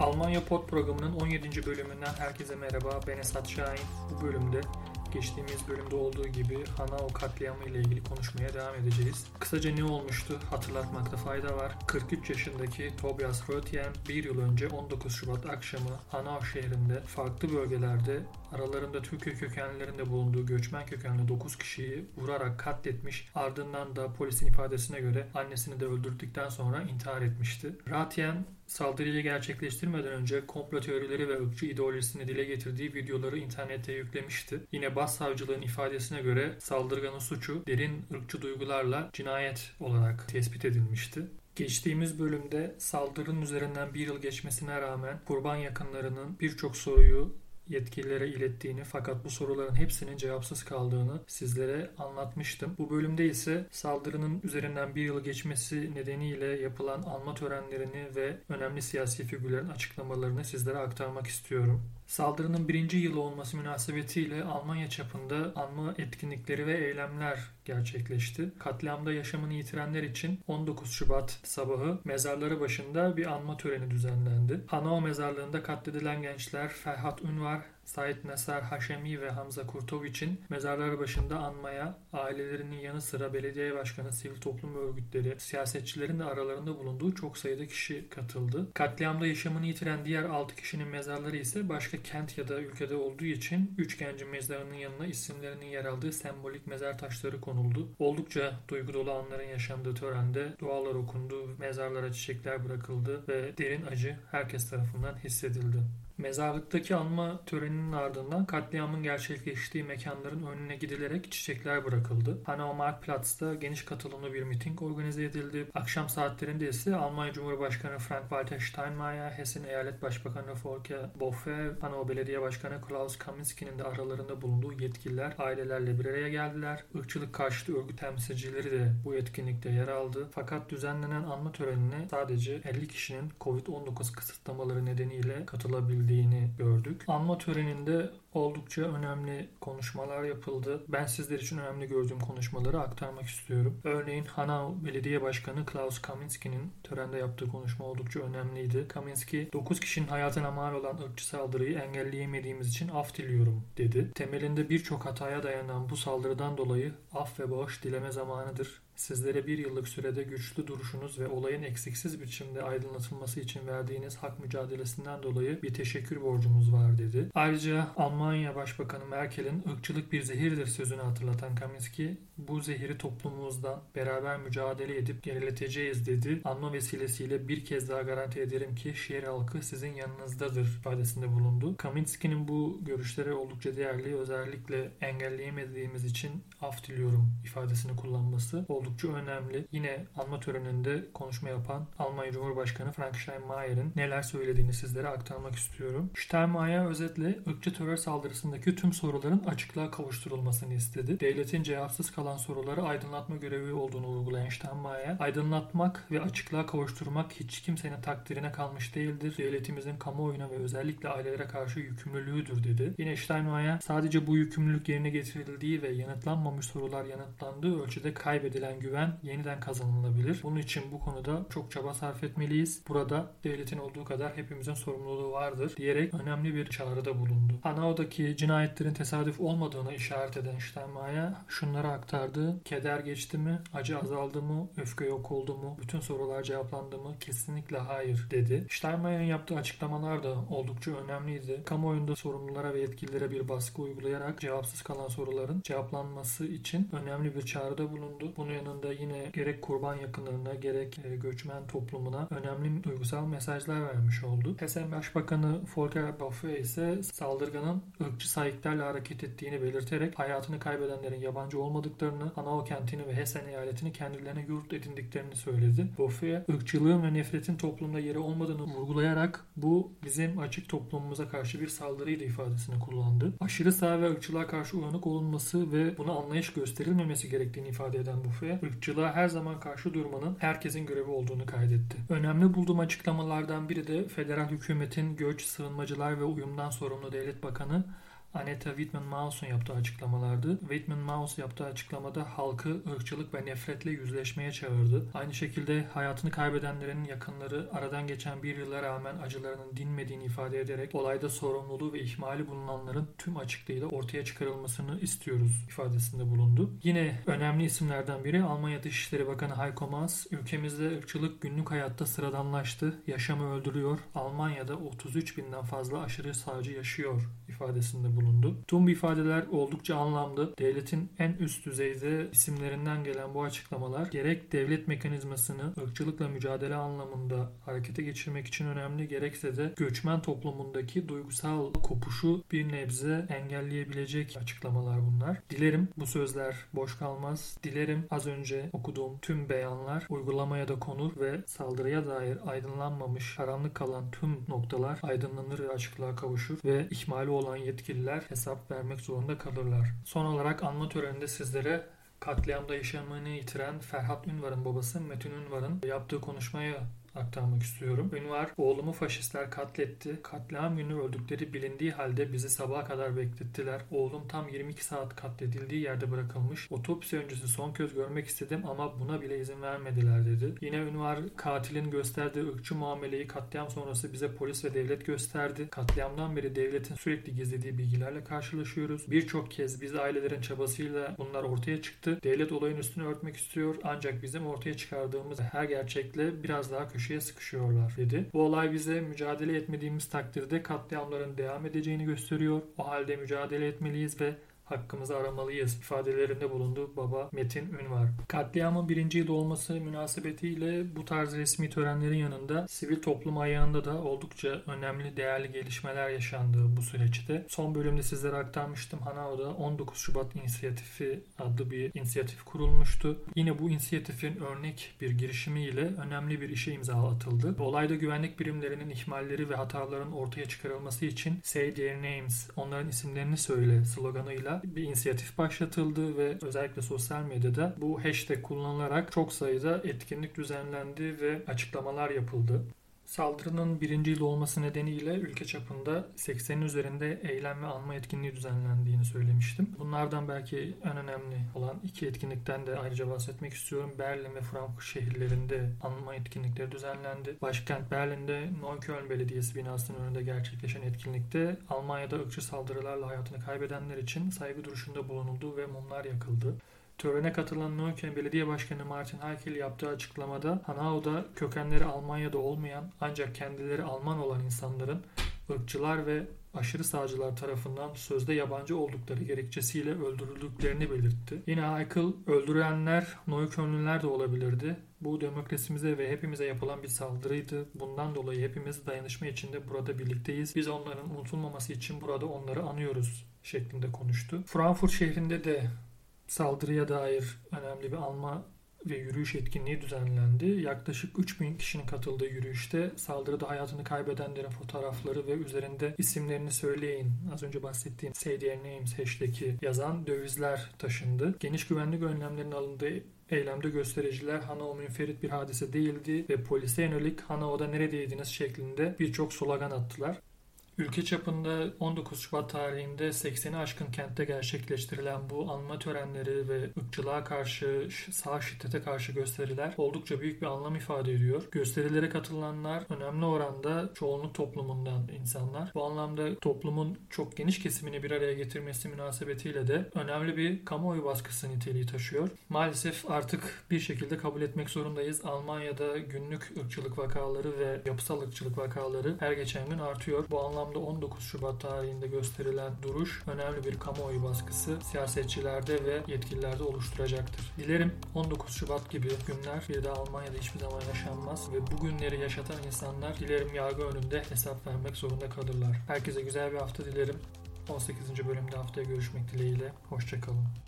Almanya Pod programının 17. bölümünden herkese merhaba. Ben Esat Şahin. Bu bölümde geçtiğimiz bölümde olduğu gibi Hanau katliamı ile ilgili konuşmaya devam edeceğiz. Kısaca ne olmuştu hatırlatmakta fayda var. 43 yaşındaki Tobias Rötjen bir yıl önce 19 Şubat akşamı Hanau şehrinde farklı bölgelerde aralarında Türkiye kökenlilerinde bulunduğu göçmen kökenli 9 kişiyi vurarak katletmiş ardından da polisin ifadesine göre annesini de öldürdükten sonra intihar etmişti. Ratyen saldırıyı gerçekleştirmeden önce komplo teorileri ve ırkçı ideolojisini dile getirdiği videoları internete yüklemişti. Yine başsavcılığın ifadesine göre saldırganın suçu derin ırkçı duygularla cinayet olarak tespit edilmişti. Geçtiğimiz bölümde saldırının üzerinden bir yıl geçmesine rağmen kurban yakınlarının birçok soruyu yetkililere ilettiğini fakat bu soruların hepsinin cevapsız kaldığını sizlere anlatmıştım. Bu bölümde ise saldırının üzerinden bir yıl geçmesi nedeniyle yapılan anma törenlerini ve önemli siyasi figürlerin açıklamalarını sizlere aktarmak istiyorum. Saldırının birinci yılı olması münasebetiyle Almanya çapında anma etkinlikleri ve eylemler gerçekleşti. Katliamda yaşamını yitirenler için 19 Şubat sabahı mezarları başında bir anma töreni düzenlendi. Hanau mezarlığında katledilen gençler Ferhat Ünvar, Said Nesar Haşemi ve Hamza Kurtoviç'in mezarları başında anmaya ailelerinin yanı sıra belediye başkanı, sivil toplum örgütleri, siyasetçilerin de aralarında bulunduğu çok sayıda kişi katıldı. Katliamda yaşamını yitiren diğer 6 kişinin mezarları ise başka kent ya da ülkede olduğu için 3 gencin mezarının yanına isimlerinin yer aldığı sembolik mezar taşları konuldu. Oldukça duygu dolu anların yaşandığı törende dualar okundu, mezarlara çiçekler bırakıldı ve derin acı herkes tarafından hissedildi. Mezarlıktaki anma töreninin ardından katliamın gerçekleştiği mekanların önüne gidilerek çiçekler bırakıldı. Hanau Marktplatz'ta geniş katılımlı bir miting organize edildi. Akşam saatlerinde ise Almanya Cumhurbaşkanı Frank-Walter Steinmeier, Hessen Eyalet Başbakanı Volker Bouffe, Hanau Belediye Başkanı Klaus Kaminski'nin de aralarında bulunduğu yetkililer ailelerle bir araya geldiler. Irkçılık karşıtı örgüt temsilcileri de bu etkinlikte yer aldı. Fakat düzenlenen anma törenine sadece 50 kişinin Covid-19 kısıtlamaları nedeniyle katılabildi edildiğini gördük. Anma töreninde oldukça önemli konuşmalar yapıldı. Ben sizler için önemli gördüğüm konuşmaları aktarmak istiyorum. Örneğin Hanau Belediye Başkanı Klaus Kaminski'nin törende yaptığı konuşma oldukça önemliydi. Kaminski, 9 kişinin hayatına mal olan ırkçı saldırıyı engelleyemediğimiz için af diliyorum dedi. Temelinde birçok hataya dayanan bu saldırıdan dolayı af ve bağış dileme zamanıdır. Sizlere bir yıllık sürede güçlü duruşunuz ve olayın eksiksiz biçimde aydınlatılması için verdiğiniz hak mücadelesinden dolayı bir teşekkür borcumuz var dedi. Ayrıca Almanya Başbakanı Merkel'in ırkçılık bir zehirdir sözünü hatırlatan Kaminski, bu zehiri toplumumuzdan beraber mücadele edip gerileteceğiz dedi. Anma vesilesiyle bir kez daha garanti ederim ki şehir halkı sizin yanınızdadır ifadesinde bulundu. Kaminski'nin bu görüşleri oldukça değerli. Özellikle engelleyemediğimiz için af diliyorum ifadesini kullanması oldukça önemli. Yine anma töreninde konuşma yapan Almanya Cumhurbaşkanı Frank Steinmeier'in neler söylediğini sizlere aktarmak istiyorum. Steinmeier özetle ırkçı terör saldırısındaki tüm soruların açıklığa kavuşturulmasını istedi. Devletin cevapsız kalan soruları aydınlatma görevi olduğunu vurgulayan Steinmeier, aydınlatmak ve açıklığa kavuşturmak hiç kimsenin takdirine kalmış değildir. Devletimizin kamuoyuna ve özellikle ailelere karşı yükümlülüğüdür dedi. Yine Steinmeier sadece bu yükümlülük yerine getirildiği ve yanıtlanmamış sorular yanıtlandığı ölçüde kaybedilen güven yeniden kazanılabilir. Bunun için bu konuda çok çaba sarf etmeliyiz. Burada devletin olduğu kadar hepimizin sorumluluğu vardır diyerek önemli bir çağrıda bulundu. Anao'daki cinayetlerin tesadüf olmadığını işaret eden Steinmeier şunları aktardı. Keder geçti mi? Acı azaldı mı? Öfke yok oldu mu? Bütün sorular cevaplandı mı? Kesinlikle hayır dedi. Steinmeier'in yaptığı açıklamalar da oldukça önemliydi. Kamuoyunda sorumlulara ve yetkililere bir baskı uygulayarak cevapsız kalan soruların cevaplanması için önemli bir çağrıda bulundu. Bunun yanında yine gerek kurban yakınlarına gerek e, göçmen toplumuna önemli duygusal mesajlar vermiş oldu. Hessen Başbakanı Volker Bouffe ise saldırganın ırkçı sahiplerle hareket ettiğini belirterek hayatını kaybedenlerin yabancı olmadıklarını, Hanau kentini ve Hessen eyaletini kendilerine yurt edindiklerini söyledi. Bouffe, ırkçılığın ve nefretin toplumda yeri olmadığını vurgulayarak bu bizim açık toplumumuza karşı bir saldırıydı ifadesini kullandı. Aşırı sağ ve ırkçılığa karşı uyanık olunması ve buna anlayış gösterilmemesi gerektiğini ifade eden Bouffe, ırkçılığa her zaman karşı durmanın herkesin görevi olduğunu kaydetti. Önemli bulduğum açıklamalardan biri de federal hükümetin göç, sığınmacılar ve uyumdan sorumlu devlet bakanı Aneta Whitman-Mauss'un yaptığı açıklamalardı. Whitman-Mauss yaptığı açıklamada halkı ırkçılık ve nefretle yüzleşmeye çağırdı. Aynı şekilde hayatını kaybedenlerin yakınları aradan geçen bir yıla rağmen acılarının dinmediğini ifade ederek olayda sorumluluğu ve ihmali bulunanların tüm açıklığıyla ortaya çıkarılmasını istiyoruz ifadesinde bulundu. Yine önemli isimlerden biri Almanya Dışişleri Bakanı Heiko Maas, ülkemizde ırkçılık günlük hayatta sıradanlaştı, yaşamı öldürüyor, Almanya'da 33 binden fazla aşırı sağcı yaşıyor ifadesinde bulundu. Tüm bu ifadeler oldukça anlamlı. Devletin en üst düzeyde isimlerinden gelen bu açıklamalar gerek devlet mekanizmasını ırkçılıkla mücadele anlamında harekete geçirmek için önemli gerekse de göçmen toplumundaki duygusal kopuşu bir nebze engelleyebilecek açıklamalar bunlar. Dilerim bu sözler boş kalmaz. Dilerim az önce okuduğum tüm beyanlar uygulamaya da konur ve saldırıya dair aydınlanmamış, karanlık kalan tüm noktalar aydınlanır ve açıklığa kavuşur ve ihmali olan yetkililer hesap vermek zorunda kalırlar. Son olarak anma töreninde sizlere katliamda yaşamını yitiren Ferhat Ünvar'ın babası Metin Ünvar'ın yaptığı konuşmaya aktarmak istiyorum. Ünvar, oğlumu faşistler katletti. Katliam günü öldükleri bilindiği halde bizi sabaha kadar beklettiler. Oğlum tam 22 saat katledildiği yerde bırakılmış. Otopsi öncesi son kez görmek istedim ama buna bile izin vermediler dedi. Yine Ünvar, katilin gösterdiği ırkçı muameleyi katliam sonrası bize polis ve devlet gösterdi. Katliamdan beri devletin sürekli gizlediği bilgilerle karşılaşıyoruz. Birçok kez biz ailelerin çabasıyla bunlar ortaya çıktı. Devlet olayın üstünü örtmek istiyor ancak bizim ortaya çıkardığımız her gerçekle biraz daha köşe köşeye sıkışıyorlar dedi. Bu olay bize mücadele etmediğimiz takdirde katliamların devam edeceğini gösteriyor. O halde mücadele etmeliyiz ve hakkımızı aramalıyız ifadelerinde bulundu baba Metin Ünvar. Katliamın birinci yıl olması münasebetiyle bu tarz resmi törenlerin yanında sivil toplum ayağında da oldukça önemli değerli gelişmeler yaşandı bu süreçte. Son bölümde sizlere aktarmıştım. Hanao'da 19 Şubat İnisiyatifi adlı bir inisiyatif kurulmuştu. Yine bu inisiyatifin örnek bir girişimiyle önemli bir işe imza atıldı. Olayda güvenlik birimlerinin ihmalleri ve hataların ortaya çıkarılması için Say Their Names, onların isimlerini söyle sloganıyla bir inisiyatif başlatıldı ve özellikle sosyal medyada bu hashtag kullanılarak çok sayıda etkinlik düzenlendi ve açıklamalar yapıldı. Saldırının birinci yıl olması nedeniyle ülke çapında 80'in üzerinde eylem ve anma etkinliği düzenlendiğini söylemiştim. Bunlardan belki en önemli olan iki etkinlikten de ayrıca bahsetmek istiyorum. Berlin ve Frankfurt şehirlerinde anma etkinlikleri düzenlendi. Başkent Berlin'de Neukölln Belediyesi binasının önünde gerçekleşen etkinlikte Almanya'da ırkçı saldırılarla hayatını kaybedenler için saygı duruşunda bulunuldu ve mumlar yakıldı. Törene katılan Neukölln Belediye Başkanı Martin Haykel yaptığı açıklamada Hanao'da kökenleri Almanya'da olmayan ancak kendileri Alman olan insanların ırkçılar ve aşırı sağcılar tarafından sözde yabancı oldukları gerekçesiyle öldürüldüklerini belirtti. Yine Haykel öldürenler Neuköllnlüler de olabilirdi. Bu demokrasimize ve hepimize yapılan bir saldırıydı. Bundan dolayı hepimiz dayanışma içinde burada birlikteyiz. Biz onların unutulmaması için burada onları anıyoruz şeklinde konuştu. Frankfurt şehrinde de saldırıya dair önemli bir alma ve yürüyüş etkinliği düzenlendi. Yaklaşık 3000 kişinin katıldığı yürüyüşte saldırıda hayatını kaybedenlerin fotoğrafları ve üzerinde isimlerini söyleyin. Az önce bahsettiğim Say Their Names hashtag'i yazan dövizler taşındı. Geniş güvenlik önlemlerinin alındığı Eylemde göstericiler Hanao münferit bir hadise değildi ve polise yönelik Hanao'da neredeydiniz şeklinde birçok slogan attılar. Ülke çapında 19 Şubat tarihinde 80'i aşkın kentte gerçekleştirilen bu anma törenleri ve ırkçılığa karşı, sağ şiddete karşı gösteriler oldukça büyük bir anlam ifade ediyor. Gösterilere katılanlar önemli oranda çoğunluk toplumundan insanlar. Bu anlamda toplumun çok geniş kesimini bir araya getirmesi münasebetiyle de önemli bir kamuoyu baskısı niteliği taşıyor. Maalesef artık bir şekilde kabul etmek zorundayız. Almanya'da günlük ırkçılık vakaları ve yapısal ırkçılık vakaları her geçen gün artıyor. Bu anlamda anlamda 19 Şubat tarihinde gösterilen duruş önemli bir kamuoyu baskısı siyasetçilerde ve yetkililerde oluşturacaktır. Dilerim 19 Şubat gibi günler bir de Almanya'da hiçbir zaman yaşanmaz ve bu günleri yaşatan insanlar dilerim yargı önünde hesap vermek zorunda kalırlar. Herkese güzel bir hafta dilerim. 18. bölümde haftaya görüşmek dileğiyle. Hoşçakalın.